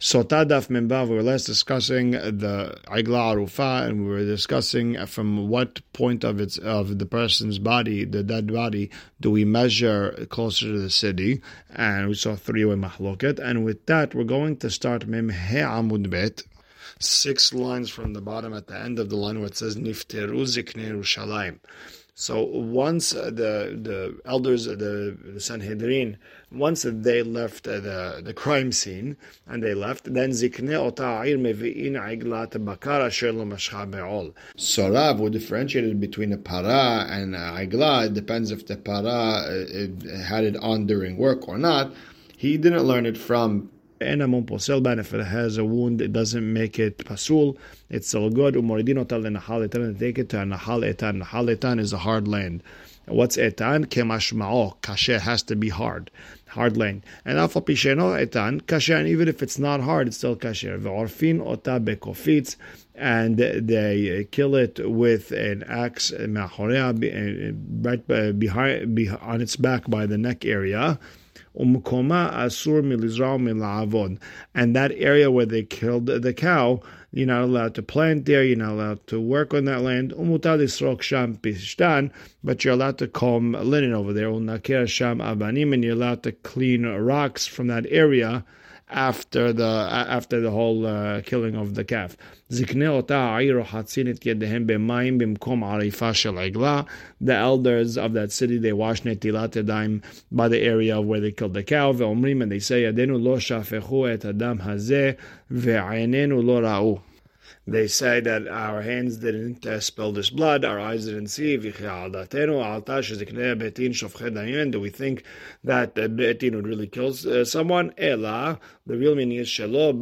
Sotah Daf Membav, we were last discussing the Aigla Arufa, and we were discussing from what point of its of the person's body, the dead body, do we measure closer to the city? And we saw three-way mahloket. And with that, we're going to start Mem He Amud Bet, six lines from the bottom at the end of the line where it says Nifteru Zikne Yerushalayim. So once uh, the the elders, the, the Sanhedrin, once they left uh, the the crime scene and they left, then zikne ota'ir mevi'in iglat bakara mashcha be'ol. So Rav would differentiate between a para and a igla. It depends if the para uh, had it on during work or not. He didn't learn it from and a posel ban if it has a wound, it doesn't make it pasul. It's still good. Umoridino tal nahal etan take it to nahal etan. Nahal etan is a hard land. What's etan? Kemashmao. Kasher has to be hard. Hard land. And alpha pisheno etan kasher. And even if it's not hard, it's still kasher. Ve'orfin ota bekofitz. And they kill it with an axe uh, right behind, behind on its back by the neck area umkoma asur milizrao And that area where they killed the cow, you're not allowed to plant there, you're not allowed to work on that land. Umutal sham pishtan, but you're allowed to comb linen over there. Unaker sham abanim, and you're allowed to clean rocks from that area after the after the whole uh, killing of the calf. The elders of that city they wash netilat yadayim by the area where they killed the cow. and they say. They say that our hands didn't uh, spill this blood, our eyes didn't see. Do we think that uh, betin would really kill uh, someone? Ela, the real meaning is shelo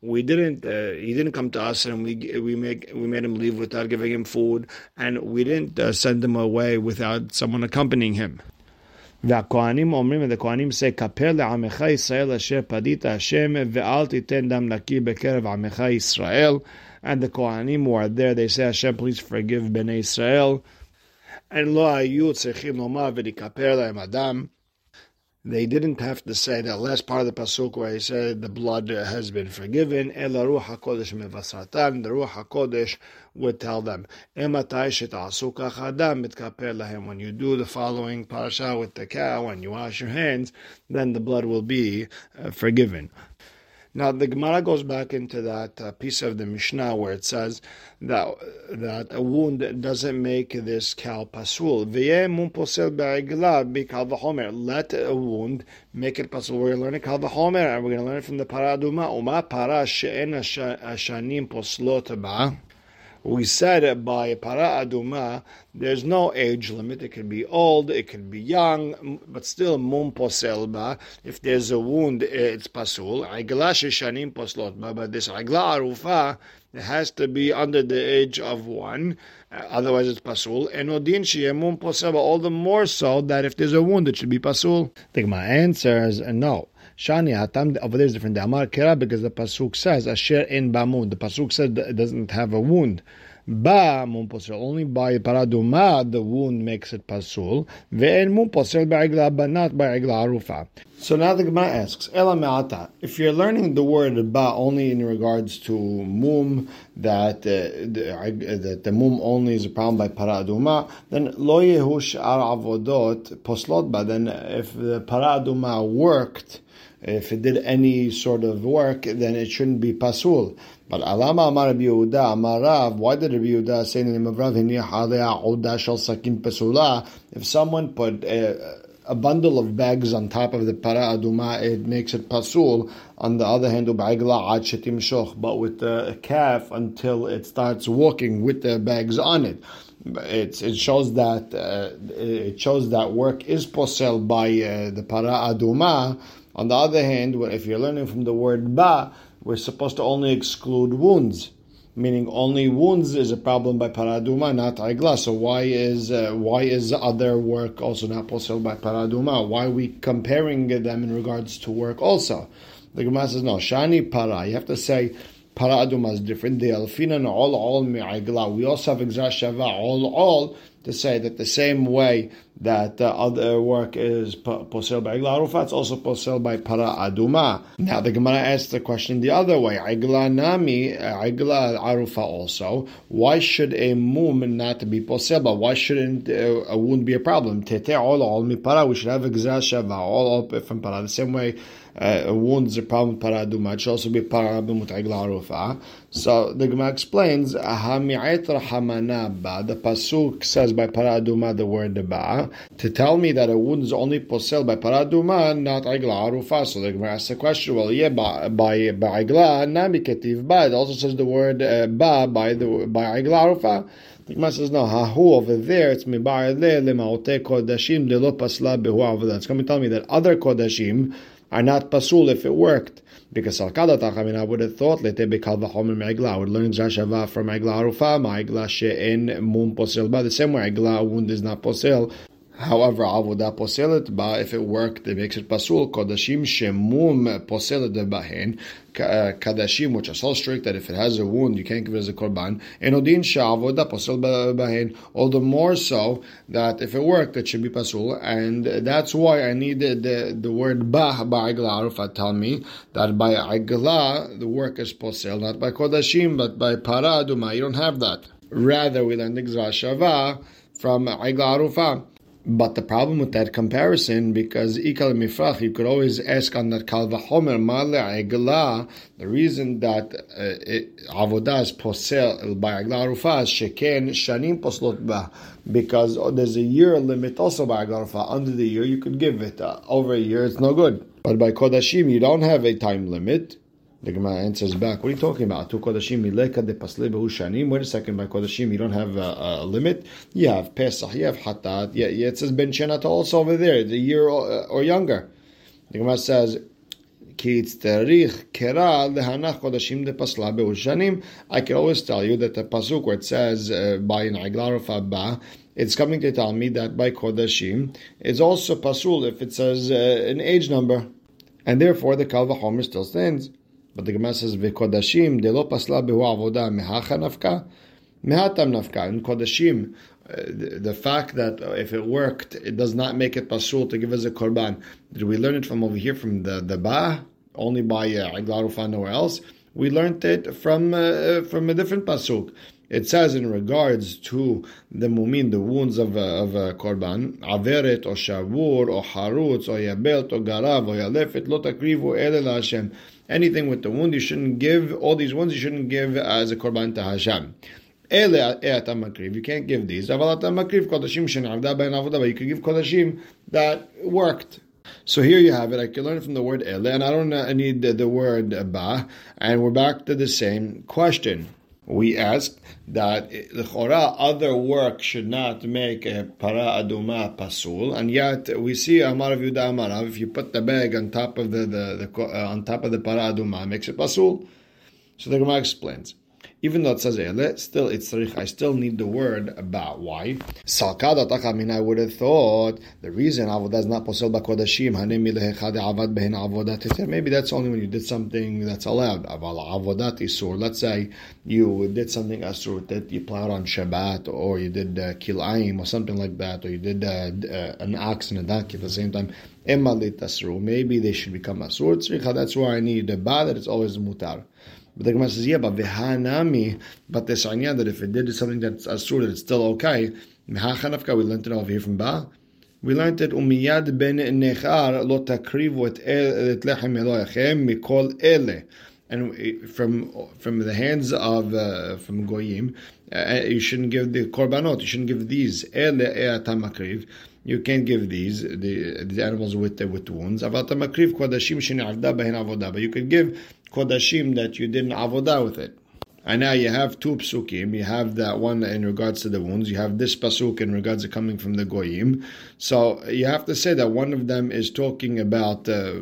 We didn't. Uh, he didn't come to us, and we we make we made him leave without giving him food, and we didn't uh, send him away without someone accompanying him. והכהנים אומרים, and the כהנים say, כפר לעמך ישראל אשר פדית השם, ואל תיתן דם נקי בקרב עמך ישראל. And the כהנים who are there, they say, Hashem, please forgive בני ישראל. And לא היו צריכים לומר ולכפר להם אדם. They didn't have to say that last part of the pasuk where he said the blood has been forgiven. Ela ruach hakodesh mevasratan. The ruach hakodesh would tell them. When you do the following parasha with the cow, and you wash your hands, then the blood will be uh, forgiven. Now the Gemara goes back into that uh, piece of the Mishnah where it says that that a wound doesn't make this cow pasul. Let a wound make it pasul. We're going to learn it kal v'chomer, and we're going to learn it from the paraduma. Uma para she'en ashanim poslot ba we said by para aduma, there's no age limit. It can be old, it can be young, but still mum poselba. If there's a wound, it's pasul. Agla shanim poslotba, but this agla arufa, it has to be under the age of one, uh, otherwise it's pasul. And odin mum poselba, all the more so that if there's a wound, it should be pasul. I think my answer is no. Shani Hatam over there is different. Amar Kira because the pasuk says Asher in Bamun. The pasuk says it doesn't have a wound. Ba mun posel only by paraduma the wound makes it pasul. Ve'en mun posel ba'igla but not ba'igla arufa. So now the Gemara asks, Ela me'ata, if you're learning the word ba only in regards to mum, that uh, the, that the mum only is a problem by paraduma, then lo yehush ar avodot poslot ba, then if the paraduma worked, if it did any sort of work, then it shouldn't be pasul. But alama amar Rabbi Yehuda amar Rav, why did Rabbi Yehuda say in the name of Rav, shal sakin pasula? If someone put a, a, bundle of bags on top of the para aduma, it makes it pasul. On the other hand, but with the calf until it starts walking with the bags on it. It's, it shows that uh, it shows that work is posel by uh, the para aduma on the other hand, if you're learning from the word ba, we're supposed to only exclude wounds, meaning only wounds is a problem by paraduma, not aigla. So why is uh, why is other work also not possible by paraduma? Why are we comparing them in regards to work also? The Gemara says no. Shani para. You have to say para aduma is different. The alfina all all mi'aigla. We also have exashava all all to say that the same way that uh, other work is posel by Igla Arufa, it's also posel by Para Aduma. Now the Gemara asks the question the other way. Igla Nami, Igla Arufa also. Why should a mum not be posel? But why shouldn't uh, a wound be a problem? Tete all all mi para. We should have a gzra all up from para. The same way uh, a wound is problem with paraduma. It should also be paraduma arufa. So the Gemara explains, The pasuk says by paraduma the word ba to tell me that a wound is only posel by paraduma, not igla arufa. So the Gemara asks the question, well, yeah, by by, igla nami ketiv ba. It also says the word uh, ba by the by igla arufa. The Gemara says no. Hahu over there, it's mibar le lemaote kodashim de lo pasla behu. It's coming to tell me that other kodashim are not pasul if it worked. Because Salkada I would have thought Lete Bekal Vahomer Megla would learn Zashava from Megla Arufa, Megla She'en Mum Posel. But the same way Megla wound is not Posel, However, avodah poselet ba, if it worked, it makes it pasul. Kodashim shemum poselet bahen. Uh, Kadashim, which are so strict that if it has a wound, you can't give it as a korban. Enodin sha'avodah posel bahen. All the more so that if it worked, it should be pasul. And that's why I needed the, the word ba ba'igla arufat tell me that by igla, the work is posel, not by kodashim, but by paraduma. You don't have that. Rather, we learn the gzra from igla arufah. But the problem with that comparison, because ikal mifrach, you could always ask on that kal v'chomer male agla. The reason that uh, avodah posel by agla rufa sheken shanim poslot ba, because because there's a year limit also by agla rufa. Under the year, you could give it. Uh, over a year, it's no good. But by kodashim, you don't have a time limit. The Gemara answers back, what are you talking about? Two kodashim mileka de pasle shanim. Wait a second, by kodashim you don't have a, a, limit. You have Pesach, you have Hatat. Yeah, yeah it says ben shenat also over there, the year or, uh, or younger. The Gemara says, כי צריך קרא להנח קודשים דפסלה באושנים. I can always tell you that the pasuk where it says uh, by an aglaruf abba, it's coming to tell me that by kodashim, it's also pasul if it says uh, an age number. And therefore the kalva homer still stands. But the Gemara says, "V'kodashim de lo pasla behu avoda mehacha nafka, mehatam nafka." In kodashim, uh, the fact that if it worked, it does not make it pasul to give us a korban. Did we learn it from over here from the the ba only by uh, nowhere else? We learned it from uh, from a different pasuk. It says in regards to the mumin, the wounds of a, of a korban, averet or shavur or harutz or yabelt or garav or yalefet lo takrivu ele Hashem anything with the wound, you shouldn't give, all these wounds you shouldn't give as a korban to Hashem. Eh, you can't give these. You can give kodashim that worked. So here you have it. I can learn from the word ele, and I don't uh, need the, the word ba. And we're back to the same question we ask that the chora other work should not make a para aduma pasul, and yet we see Amar of Yuda Amarav, if you put the bag on top of the, the, the uh, on top of the para aduma, makes it pasul. So the Gemara explains even though it says ele, still it's tzarich. I still need the word about why. Salkada. I mean I would have thought the reason avodah is not posel bakodashim hanem milehechad avad behen avodat Maybe that's only when you did something that's allowed. Aval avodat isur. Let's say you did something asur that you plowed on Shabbat, or you did uh, kilayim or something like that, or you did uh, uh, an ox and a donkey at the same time. Maybe they should become asur. That's why I need the ba that it's always mutar. But the Gemara says, yeah, but v'hanami, but this idea that if it did something that's asur, that it's still okay. Mehachanafka, we learned it over here from Ba. We learned it umiyad ben nechar lo takrivu et lechem Elohechem mikol ele. And from from the hands of uh, from goyim, uh, you shouldn't give the korbanot. You shouldn't give these ele eatamakriv. You can't give these the the animals with the with wounds. Avatamakriv kodashim shenavda behin avodah. But you could give kodashim that you didn't avodah with it. And now you have two psukim. You have that one in regards to the wounds. You have this pasuk in regards to coming from the goyim. So you have to say that one of them is talking about uh,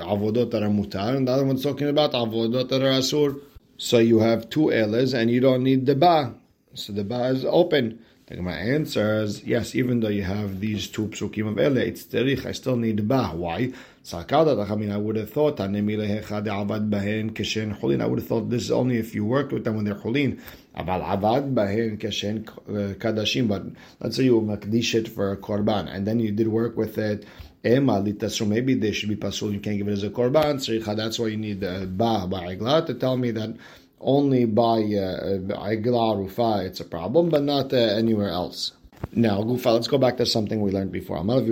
avodot are mutar, and the other one's talking about avodot asur. So you have two elas, and you don't need the ba. So the ba is open. The Gemara answers, yes, even though you have these two psukim of ele, it's terich, I still need ba. Why? I mean, I would have thought, I would have thought this is only if you worked with them when they're chulin. Uh, but let's say you makdish it for a korban, and then you did work with it, so maybe they should be pasul. You can't give it as a korban. That's why you need the ba ba'igla to tell me that only by uh, Rufa it's a problem, but not uh, anywhere else. Now, Gufa, let's go back to something we learned before. Someone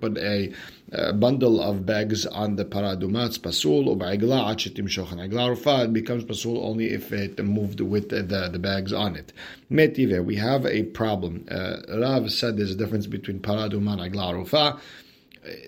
put a, a bundle of bags on the paradumat, pasul, Igla it becomes pasul only if it moved with the, the, bags on it. Metive, we have a problem. Uh, Rav said there's a difference between paradumat and Igla Rufa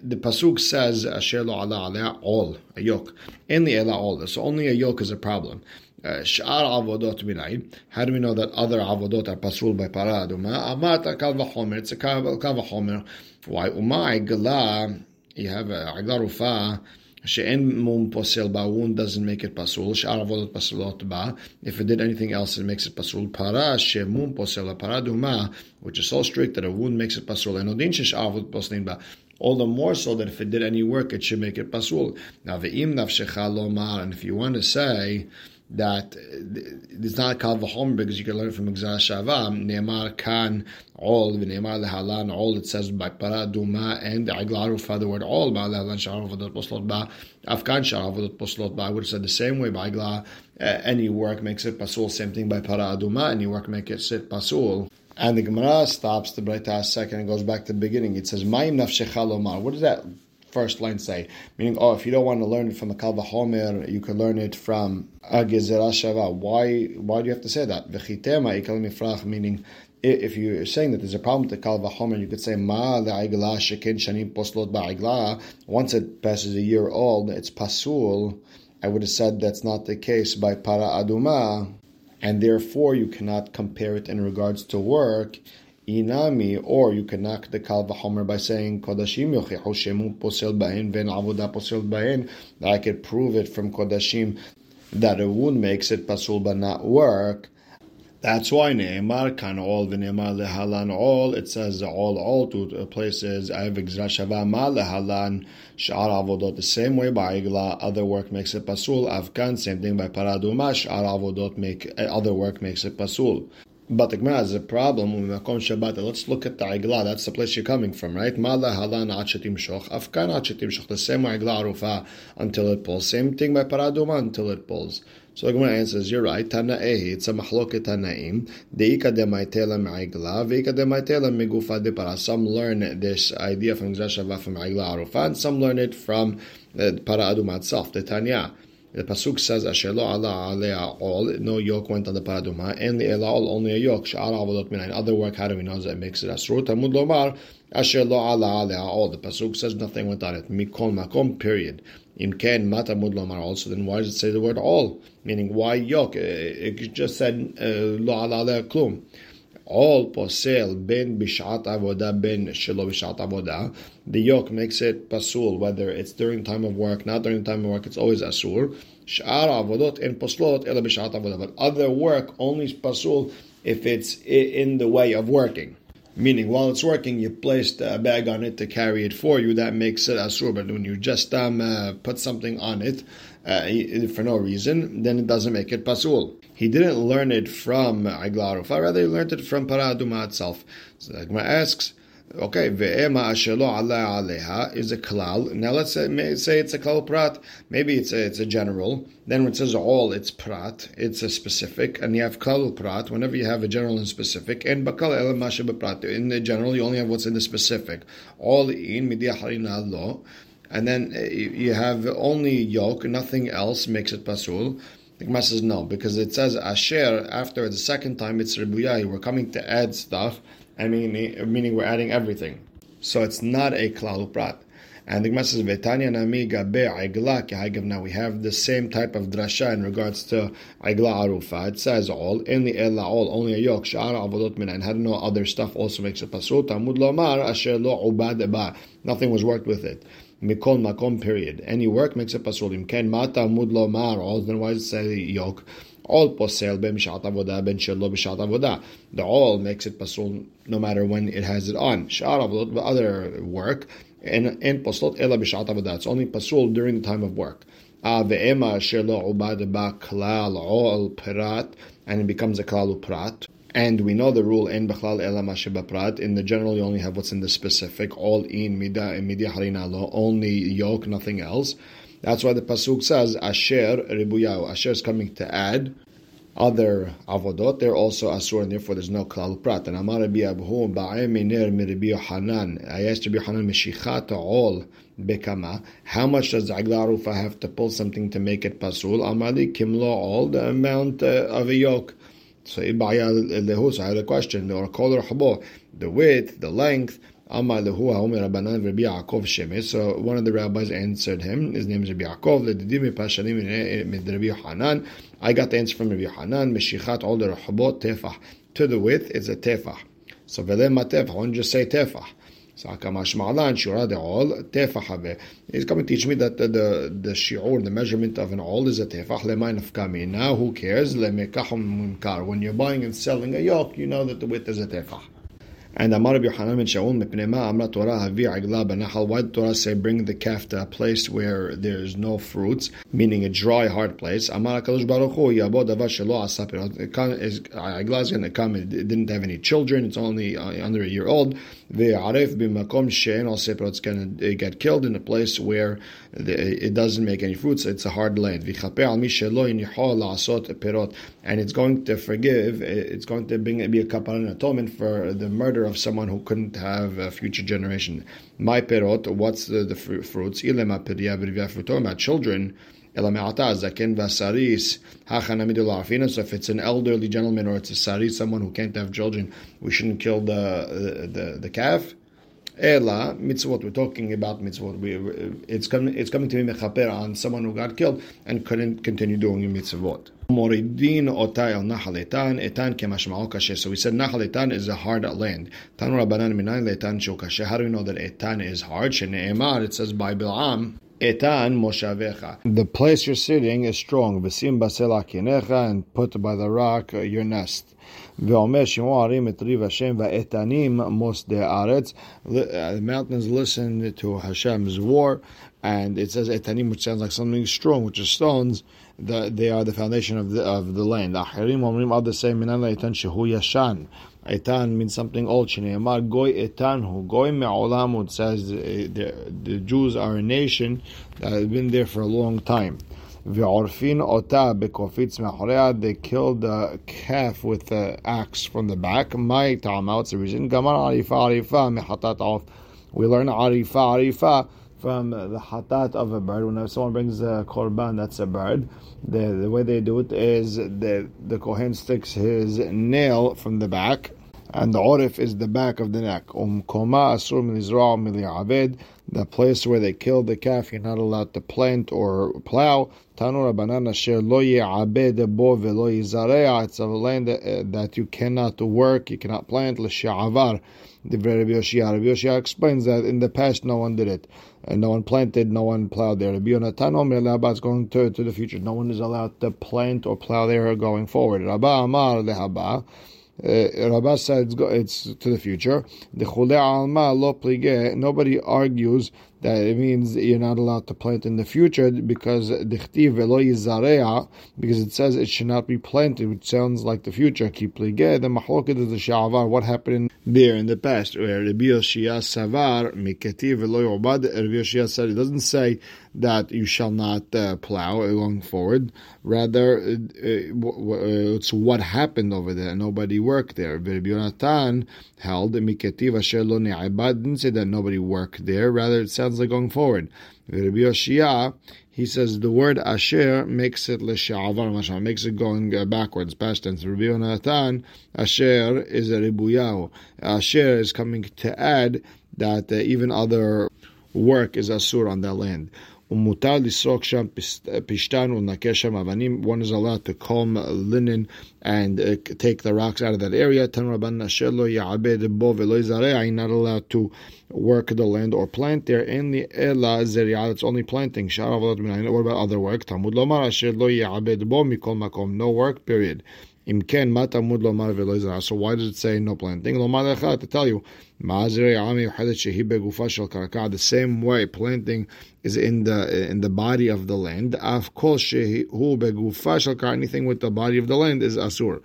the pasuk says asher lo ala all a yoke in the ela all so only a yoke is a problem uh, Sh'ar avodot minayin. How do we know that other avodot are pasul by para aduma? Amat kal v'chomer. It's a kal v'chomer. Why? Umay gala. You have a agla rufa. She'en mum posel ba wound doesn't make it pasul. Sh'ar avodot pasulot ba. If it did anything else, it makes it pasul. Para she'mum posel para duma, which is so strict that a wound makes it pasul. And odin she'ar avodot poslin ba all the more so that if it did any work, it should make it pasul. Now, ve'im nafshecha lomar, and if you want to say that it's not kal v'chomer because you can learn from Gzar Shava, ne'emar kan all, ne'emar lehalan all, it says by para duma and aglaru for the word all, ba lehalan sha'ar avodat poslot ba, afkan sha'ar avodat poslot ba, I would have said the same way by agla, uh, any work makes it pasul, same thing by para duma, any work makes it pasul. And the Gemara stops the Breita second and goes back to the beginning. It says, Ma'im nafshecha What does that first line say? Meaning, oh, if you don't want to learn it from a Kalva Homer, you can learn it from a Gezerah Shava. Why, why do you have to say that? V'chitema ikal mifrach, meaning, if you're saying that there's a problem with the kalva homer, you could say ma le'aigla shekin shanim poslot ba'aigla. Once it passes a year old, it's pasul. I would have said that's not the case by para aduma and therefore you cannot compare it in regards to work. Inami, or you can knock the kal by saying kodashim yochichu posel bahin ven avoda posel bahin. I could prove it from kodashim that a wound makes it pasul but not work. That's why Ne'emar kan all v'ne'emar lehalan all. It says all all to places. I have shava ma lehalan. The same way by igla, other work makes it pasul. Avkan, same thing by paraduma. Sh'ar avodot make eh, other work makes it pasul. But the Gemara has a problem with Makom Shabbat. Let's look at the Igla. That's the place you're coming from, right? Mala achetim shoch. Afkan achetim shoch. The same way Igla arufa until it pulls. Same thing by paraduma until it pulls. So the Gemara answers, you're right. Tana'ehi, it's a machloket tanaim. Deika demaitela me'igla, veika demaitela megufa depara. Some learn this idea from Gzashava from Igla Arufan, some learn it from the para aduma itself, the Tanya. The pasuk says, "Asher lo ala alea all." No yoke went on the paraduma, and the elal only a yoke. Sha'ar avodot minayin. Other work, how do we know that makes it asrut? Talmud lomar, "Asher lo ala alea all." The pasuk says nothing went on it. Mikol makom. Period. In ken matamud lomar also. Then why does it say the word all? Meaning why yoke? It just said uh, lo ala alea klum all posel ben bishat avoda ben shelo bishat avoda. The yoke makes it pasul whether it's during time of work, not during time of work. It's always asur. Sh'ar avodot en poslot ela bishat avoda. But other work only is pasul if it's in the way of working. Meaning, while it's working, you placed a bag on it to carry it for you. That makes it asur. But when you just um, uh, put something on it uh, for no reason, then it doesn't make it pasul he didn't learn it from Iglarufa, rather he learned it from Paraduma itself. So the Gemara asks, okay, ve'ema ashelo ala aleha is a klal. Now let's say, say it's a klal prat. Maybe it's a, it's a general. Then when it says all, it's prat. It's a specific, and you have klal prat. Whenever you have a general and specific, and bakal el masha prat. In the general, you only have what's in the specific. All in midiyah harina lo. And then uh, you have only yolk, nothing else makes it pasul. The Gemara says no, because it says Asher after the second time it's Ribuyai. We're coming to add stuff, I mean, meaning we're adding everything. So it's not a Klal Prat. And the Gemara says, Vetanya nami gabe aigla Now we have the same type of drasha in regards to aigla arufa. It says all, ella all, only a yok, sha'ara avodot and had no other stuff also makes a pasul. Tamud lomar asher lo ubad ba. Nothing was worked with it mikol makom period. Any work makes a pasul. Ken mata mud lomar. All then why does it say yoke? all posel ben b'shat avoda ben shelo b'shat avoda. The all makes it pasul no matter when it has it on. Shar avodot, other work, and and poslot ela b'shat avoda. It's only pasul during the time of work. Ah, Ve'ema shelo ubad ba klal all pirat, and it becomes a klal prat. And we know the rule in Bechlal Ela Prat. In the general, you only have what's in the specific. All in Mida and Midia Harina lo. Only yoke, nothing else. That's why the pasuk says Asher Ribuyau. Asher is coming to add other avodot. They're also asur, and therefore there's no klal prat. And Amar Rabbi Abu Ba'eminer Mirbi Hanan. I asked Rabbi Hanan Meshichat all bekama. How much does the Aglarufa have to pull something to make it pasul? Amali Kimlo all the amount uh, of a yoke. So lehu. So I had a question. Or kol the width, the length. Amar lehu haomer Rabbanan Rabbi Yaakov Shemesh. So one of the rabbis answered him. His name is Rabbi Yaakov. Ledidim pashanim mid eh, Rabbi Hanan. I got the answer from Rabbi Hanan. Meshichat all the rachabot tefah. To the width is a tefah. So velem tefah. Why don't just say tefah? He's coming to teach me that the the, the shiur, the measurement of an all is a tefah nafkami. Now who cares? When you're buying and selling a yoke, you know that the width is a tefah. And Amar Rabbi Yochanan ben Shaul mipnema amra Torah havi agla benachal. Why did Torah say bring the calf to a place where there's no fruits, meaning a dry, hard place? Amar Hakadosh Baruch Hu yabo davar shelo asapir. Agla is going to come. It didn't have any children. It's only uh, under a year old. Ve'aref b'makom she'en al. It's going to get killed in a place where it doesn't make any fruits. It's a hard land. V'chaper al mi shelo yinichol la'asot perot. And it's going to forgive. It's going to bring, be a kapara atonement for the murder of someone who couldn't have a future generation. My perot, what's the, the fruits? Ilema fruto, my children. So if it's an elderly gentleman or it's a sari, someone who can't have children, we shouldn't kill the the, the calf. Ela mitzvot. We're talking about mitzvot. We, uh, it's coming. It's coming to be mechaper on someone who got killed and couldn't continue doing mitzvot. Moridin otay al nahal etan kemashmao kashe. So we said nahal etan is a hard land. Tanu rabbanan minayin letan shokashe. How do we know that etan is hard? Sheneemar. It says by Bilam. Etan moshavecha. The place you're sitting is strong. V'sim basela kinecha and put by the rock uh, your nest. ואומר שמעו ערים את ריב השם והאיתנים מוסדי הארץ. The mountains listen to Hashem's war, and it says etanim, which sounds like something strong, which is stones the, they are the foundation of the of the land. Achirim omrim others say minan etan shehu yashan. Etan means something old. Shneimar goy etan hu goy me'olam. It says eh, the, the Jews are a nation that has been there for a long time. Ve'orfin ota bekofitz me'chorea. They killed the calf with the axe from the back. My ta'ama. What's the reason? Gamar arifa arifa mehatat off. We learn arifa arifa from the hatat of a bird. When someone brings a korban, that's a bird. The, the way they do it is the, the kohen sticks his nail from the back, and the orif is the back of the neck. Um koma asur aved. The place where they kill the calf, you're not allowed to plant or plow. Tanur banana asher lo ye'abed bo velo. It's a land that, uh, that you cannot work, you cannot plant. L'she'avar. The Rabbi Yoshia. Rabbi Yoshia explains that in the past no one did it and no one planted, no one plowed there. Rabbi Yonatan Omer is going to, to the future. No one is allowed to plant or plow there going forward. Rabba Amar lehaba. Uh, Rabba said it's, it's, to the future. The alma lo Nobody argues that it means you're not allowed to plant in the future because dichtiv velo yizarea because it says it should not be planted, which sounds like the future. Keep The mahloket is the shavar. What happened there in the past? Where Rabbi Yoshia savar miketiv velo yobad. Rabbi Yoshia said it doesn't say that you shall not uh, plow along forward. Rather, uh, uh, it's what happened over there. Nobody worked there. Rabbi Yonatan held miketiv asher lo Didn't say that nobody worked there. Rather, it sounds like going forward. Rabbi Yoshia, he says the word asher makes it l'sha'avar makes it going uh, backwards, past tense. Rabbi Yonatan, asher is a ribuyao. Asher is coming to add that uh, even other work is asur on that land. ומותר לסרוק שם פשתן ולנקה שם אבנים. One is allowed to comb linen and uh, take the rocks out of that area. תן רבן אשר לא יעבד בו ולא יזרע, you're not allowed to work the land or plant there. אין לי אלא זריעה, it's only planting. שאר עבודות מן what about other work? תלמוד לומר אשר לא יעבד בו מכל מקום. No work, period. Im ken matamud lomar veloizar. So why does it say no planting? Lomar lecha to tell you. The same way planting is in the in the body of the land. Of course, anything with the body of the land is asur.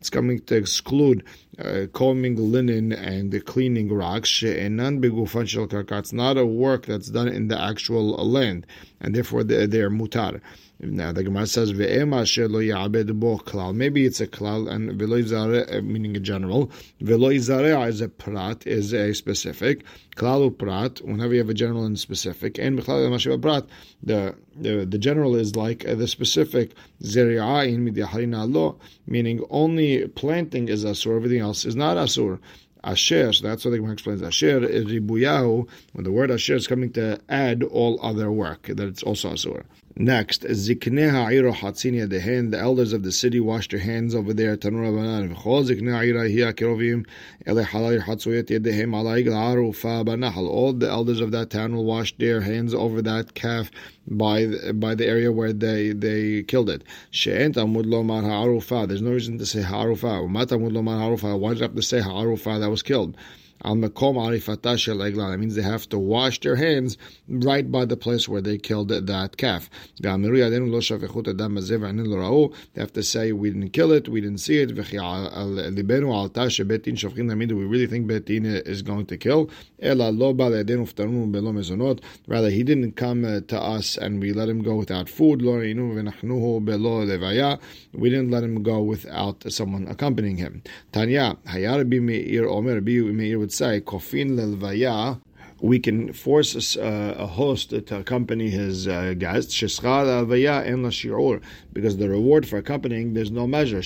It's coming to exclude uh, combing linen and cleaning rocks. It's not a work that's done in the actual land, and therefore they are mutar. Now the Gemara says ve'ema lo ya'abed bo klal. Maybe it's a klal and velo uh, meaning a general. Velo is a prat is a specific. Klal prat. Whenever you have a general and specific, and b'klal prat, the the the general is like uh, the specific zeri'ain midiharina lo, meaning only planting is asur. Everything else is not asur. Asher, so that's what the Gemara explains. Asher is ribuyahu, when the word Asher is coming to add all other work, that it's also Asur. Next, Ziknei Ha'ira Hatzin Yadehen, the elders of the city washed their hands over there, Tanur Abanan, V'chol Ziknei Ha'ira Hiya Kerovim, Ele Banahal. All the elders of that town will wash their hands over that calf by the, by the area where they, they killed it. There's no reason to say Ha'arufa. Umat Tamud Lomar. Why did you have to say Ha'arufa that was killed? Al. That means they have to wash their hands right by the place where they killed that calf. They have to say we didn't kill it, we didn't see it. Do we really think betin is going to kill? Rather, he didn't come uh, to us and we let him go without food. We didn't let him go without someone accompanying him. Tanya, Omer Meir would Kofin lelvaya, we can force a, uh, a, host to accompany his uh, guest. Because the reward for accompanying there's no measure.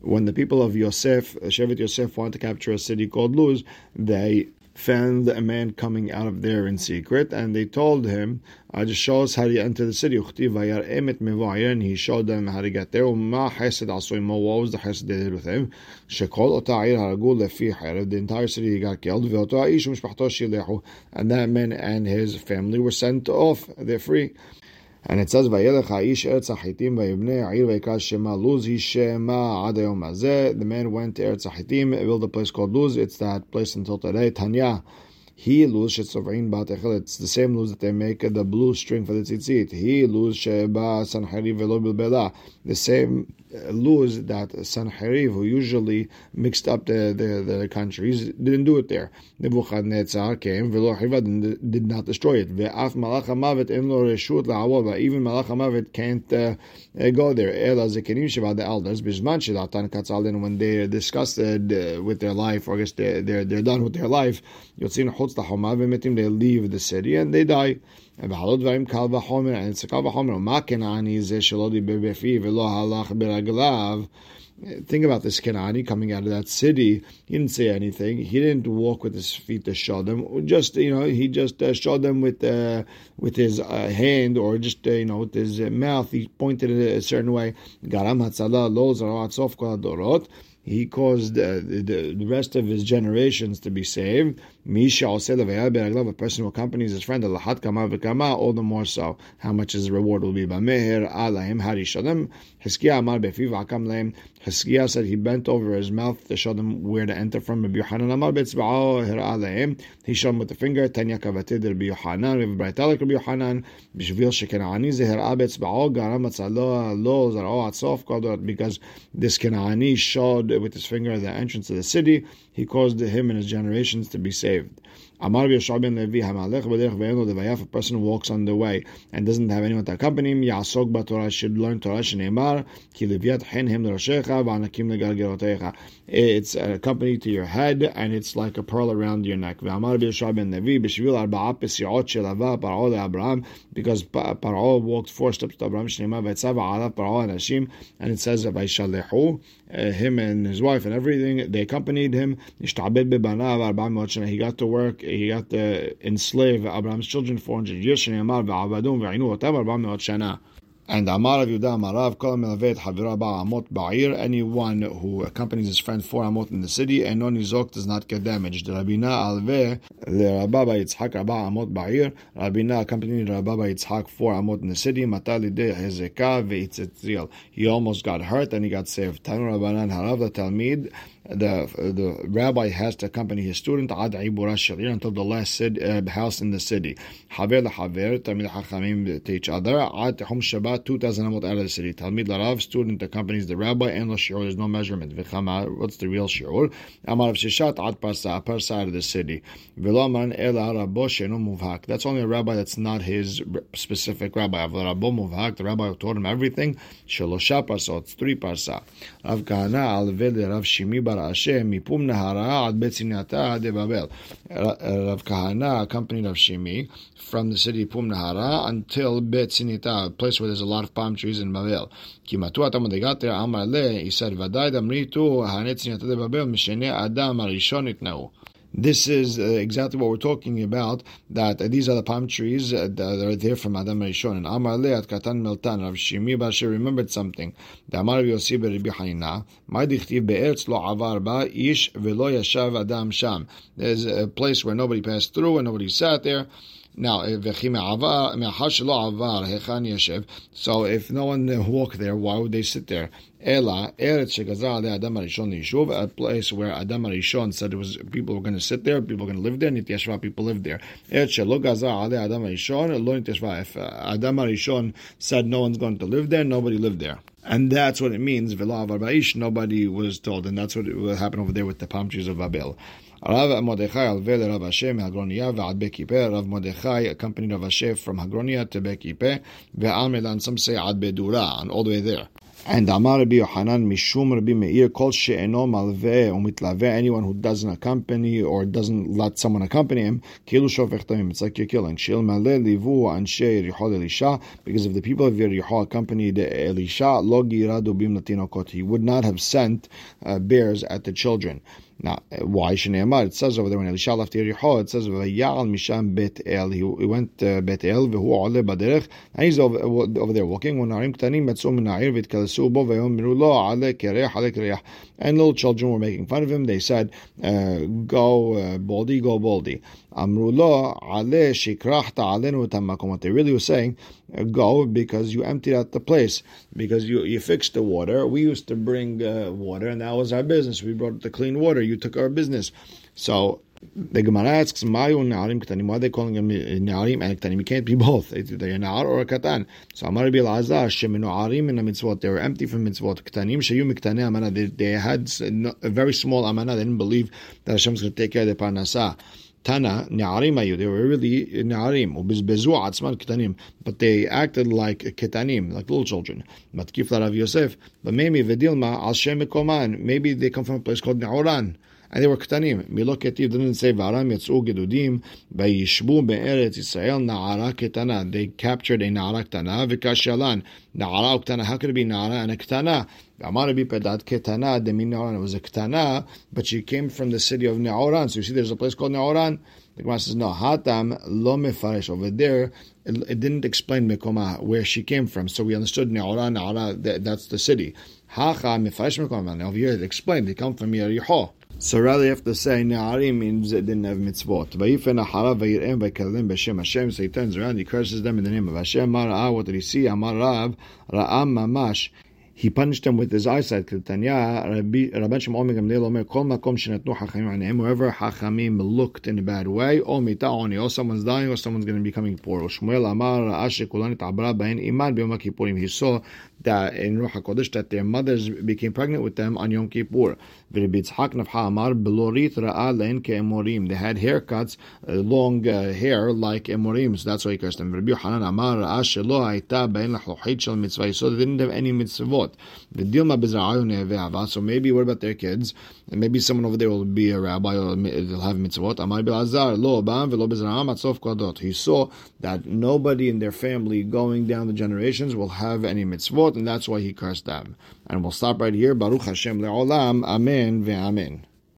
When the people of Yosef, Shevet Yosef, want to capture a city called Luz, they found a man coming out of there in secret, and they told him, uh, just show us how to enter the city. And he showed them how to get there. What was the chesed they did with him? The entire city got killed. And that man and his family were sent off. They're free. And it says, "Vayelech ha'ish eretz hachitim vayibnei ha'ir vayikras shema Luz hishema ad hayom The man went to Eretz hachitim, built a place called Luz. It's that place until today. Tanya. He luz shetzovrin bat It's the same luz that they make the blue string for the tzitzit. He luz sheba sanhari velo bilbela. The same luz that Sanheriv, who usually mixed up the, the, the countries, didn't do it there. Nebuchadnezzar came, and did not destroy it. Even Malach HaMavet can't uh, go there. The elders, when they discussed it uh, with their life, or I guess they're, they're, they're done with their life, they leave the city and they die. ובחלות דברים קל וחומר, and it's a קל וחומר, מה כנעני זה שלא דיבר בפיו ולא הלך ברגליו? Think about this Kenani coming out of that city. He didn't say anything. He didn't walk with his feet to show them. Just you know, he just uh, showed them with uh, with his uh, hand or just uh, you know with his mouth. He pointed it a certain way. Garam hatzala lo zarot kol dorot he caused uh, the, the, rest of his generations to be saved. Misha a person who accompanies his friend, all the more so. How much his reward will be? Bameher alayim harishadim. Hiskiah amar befiv akam leim. Hiskiah said he bent over his mouth to show them where to enter from. Rabbi amar betzba'o her alayim. He showed them with the finger. Tanya kavatid Rabbi Yohanan. Bright like Rabbi Yohanan. Bishvil shekenani zeher betzba'o garam atzalo lo zaro atzof because this Kenani showed with his finger the entrance of the city. He caused him and his generations to be saved. Amar ben Levi Hamalech. A person walks on the way and doesn't have anyone to accompany him, Yasok b'Torah should learn Torah. Shneimar him. It's a company to your head and it's like a pearl around your neck. Because Paro walked four steps to Abraham. Shneimar v'etzav alav Paro anashim and it says v'yishalechu him and and his wife and everything. They accompanied him. He got to work. He got to enslave Abraham's children 400 years. And Amar of Yudah Amarav Kol Melavet Havira Amot Ba'ir. Anyone who accompanies his friend four Amot in the city and no nizok does not get damaged. Rabina Alve Le Rabba Yitzhak Rabba Amot Ba'ir. Rabina accompanied Rabba Yitzhak four Amot in the city. Matali De Hezekah Ve'itzetzriel. He almost got hurt and he got saved. Tanu Rabbanan Harav the Talmid the the rabbi has to accompany his student ad until the last city, uh, house in the city. Haver lahaver, Talmid Hachamim to each other. Ad Hum Shabbat, 2,000 amot out of the city. Talmid larav, student accompanies the rabbi, and la shiur, there's no measurement. V'chama, what's the real shiur? Amar of Shishat, ad parsa, parsa out of the city. V'lo man ela rabbo sheno muvhak. That's only a rabbi that's not his specific rabbi. Rabbo muvhak, the rabbi who taught him everything. Shalosha parsa, it's three parsa. Rav Kahana, al Rav Shimi bar Ashi, mipum nahara ad betzinata de Babel. Uh, Rav Kahana accompanied Rav Shimi from the city Pum Nahara until Bet Sinita, a place where there's a lot of palm trees in Babel. Kimatu atam when they got there, Amar le, he said, Vadai damritu hanet Sinita de Babel, mishene adam arishon itnau. This is uh, exactly what we're talking about. That uh, these are the palm trees uh, that are there from Adam Rishon. And Amar Leat Katan Meltan Rav Shimi Basher remembered something. The Amar Yossi Rabbi Haina. My dichtiv be'eretz lo avar ba ish velo yashav adam sham. There's a place where nobody passed through and nobody sat there. Now, so if no one walked there, why would they sit there? Ela, Adam a place where Adam Arishon said it was people were going to sit there, people were going to live there, Nityashva people lived there. Gazar Adam Arishon, Lo uh, Adam Arishon said no one's going to live there, nobody lived there. And that's what it means, nobody was told, and that's what will happen over there with the palm trees of Babel. Rav Mordechai alve Rav Ashi Hagronia ve'ad Bekipe. Rav Mordechai accompanied Rav Ashi from Hagronia to Bekipe. Ve'al Melan, some say ad Bedura, and all the way there. And Amar Rabbi Yohanan Mishum Rabbi Meir Kol She'eno Malveh Umitlave anyone who doesn't accompany or doesn't let someone accompany him Kilu Shofech Tamim it's like you're killing Shil Maleh Livu Anshe Yerihol Elisha because if the people of Yerihol accompanied Elisha Lo Giradu Bim Latinokot he would not have sent uh, bears at the children now, why Shneimar? It says over there when Elisha left Yericho, it says Vayal Misham Bet El. He went uh, Bet El v'hu ole baderech, and he's over, over there walking. When Narim Ktanim Metzu Min Na'ir v'tkalesu bo v'yomiru lo ale kerech ale kerech. And little children were making fun of him. They said, uh, "Go uh, Baldy, go Baldy." Amru lo ale shikrachta alenu tamakom. What they really were saying, uh, "Go because you emptied out the place, because you you fixed the water. We used to bring uh, water, and that was our business. We brought the clean water. You took our business." So the Gemara asks, Mayu Na'arim Ketanim, why are they calling them Na'arim and Ketanim? You can't be both. They're a Na'ar or a Katan. So Amar Rabbi Elazar, Sheminu Arim the mitzvot, they were empty from mitzvot. Ketanim, Shayu Miktane Amana, they had a very small Amana, they didn't believe that Hashem's going to take care of the Parnasah. Tana, they were really Na'arim, Ubizbezu Atzman Ketanim, but they acted like Ketanim, like little children. Rav Yosef, but maybe Vedilma, Al Shem maybe they come from a place called Na'oran and they were ktanim. Milo ketiv didn't say v'aram yatzu gedudim v'yishbu be'eretz Yisrael na'ara ketana. They captured a na'ara ketana v'kashalan. Na'ara ketana. How could it be na'ara and a ketana? Amar pedat ketana demin na'oran. It was a ketana, but she came from the city of Na'oran. So you see, there's a place called Na'oran. The Gemara says no. Hatam lo mefarish over there. It, it, didn't explain mekoma where she came from, so we understood Na'oran. Na'ara. That, that's the city. Hacha mefarish mekoma. Now over here it explained they come from Yericho. So rather you have to say Na'arim means it didn't have mitzvot. Vayifen Ahara Vayirem Vaykalim B'Shem Hashem. So he turns around, he curses them in the name of Hashem. Mara'ah, what did he see? Amar Rav, Ra'am Mamash he punished them with his eyesight. Shenatnu Hachamim looked in a bad way, or someone's dying, or someone's going to be coming poor. He saw that in Ruach HaKodesh that their mothers became pregnant with them on Yom Kippur. They had haircuts, uh, long uh, hair like Emorim, so that's why he cursed them. They didn't have any mitzvot. Mitzvot. So maybe what about their kids? And maybe someone over there will be a rabbi or they'll have mitzvot. He saw that nobody in their family going down the generations will have any mitzvot, and that's why he cursed them. And we'll stop right here. Baruch Hashem le'olam. Amen ve'amen.